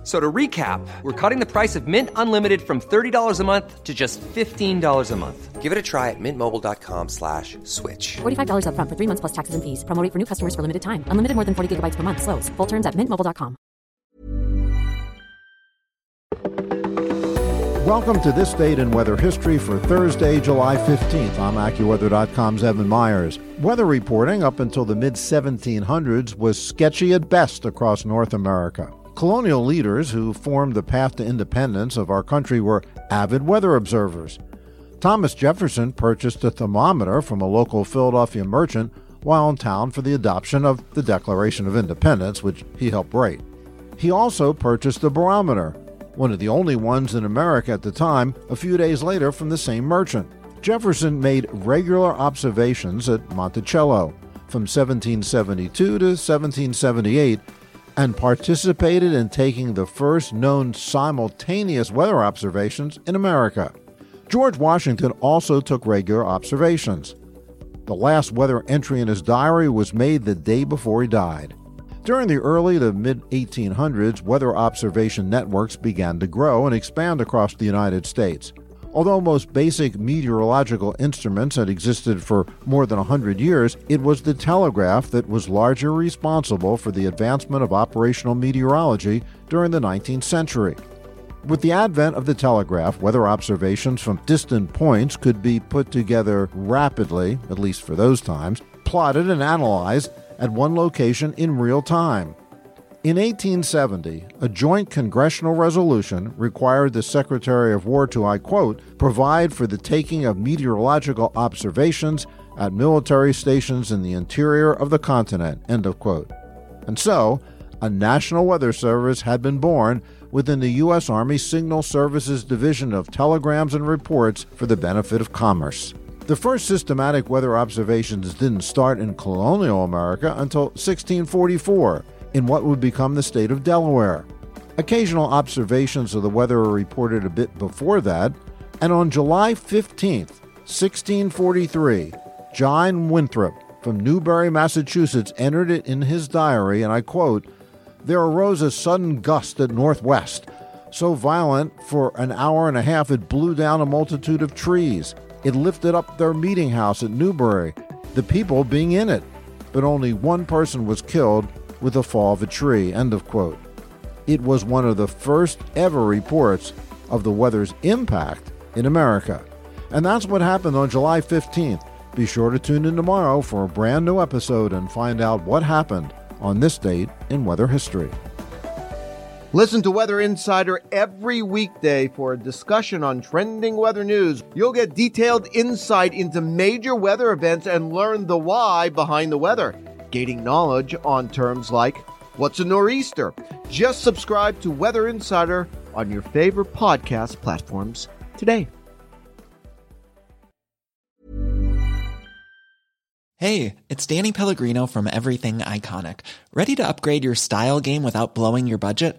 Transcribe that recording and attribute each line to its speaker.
Speaker 1: F- So to recap, we're cutting the price of Mint Unlimited from $30 a month to just $15 a month.
Speaker 2: Give it a try at mintmobile.com slash switch.
Speaker 3: $45 upfront for three months plus taxes and fees. Promo rate for new customers for limited time. Unlimited more than 40 gigabytes per month. Slows. Full terms at mintmobile.com.
Speaker 4: Welcome to this date in weather history for Thursday, July 15th. I'm AccuWeather.com's Evan Myers. Weather reporting up until the mid 1700s was sketchy at best across North America. Colonial leaders who formed the path to independence of our country were avid weather observers. Thomas Jefferson purchased a thermometer from a local Philadelphia merchant while in town for the adoption of the Declaration of Independence, which he helped write. He also purchased a barometer, one of the only ones in America at the time, a few days later from the same merchant. Jefferson made regular observations at Monticello from 1772 to 1778 and participated in taking the first known simultaneous weather observations in America. George Washington also took regular observations. The last weather entry in his diary was made the day before he died. During the early to mid 1800s, weather observation networks began to grow and expand across the United States. Although most basic meteorological instruments had existed for more than a 100 years, it was the telegraph that was largely responsible for the advancement of operational meteorology during the 19th century. With the advent of the telegraph, weather observations from distant points could be put together rapidly, at least for those times, plotted and analyzed at one location in real time. In 1870, a joint congressional resolution required the Secretary of War to, I quote, provide for the taking of meteorological observations at military stations in the interior of the continent, end of quote. And so, a National Weather Service had been born within the U.S. Army Signal Services Division of Telegrams and Reports for the benefit of commerce. The first systematic weather observations didn't start in colonial America until 1644 in what would become the state of Delaware. Occasional observations of the weather are reported a bit before that, and on July 15th, 1643, John Winthrop from Newbury, Massachusetts, entered it in his diary, and I quote, There arose a sudden gust at northwest, so violent for an hour and a half it blew down a multitude of trees. It lifted up their meeting house at Newbury, the people being in it, but only one person was killed with the fall of a tree. End of quote. It was one of the first ever reports of the weather's impact in America. And that's what happened on July 15th. Be sure to tune in tomorrow for a brand new episode and find out what happened on this date in weather history.
Speaker 5: Listen to Weather Insider every weekday for a discussion on trending weather news. You'll get detailed insight into major weather events and learn the why behind the weather, gaining knowledge on terms like what's a nor'easter. Just subscribe to Weather Insider on your favorite podcast platforms today.
Speaker 6: Hey, it's Danny Pellegrino from Everything Iconic. Ready to upgrade your style game without blowing your budget?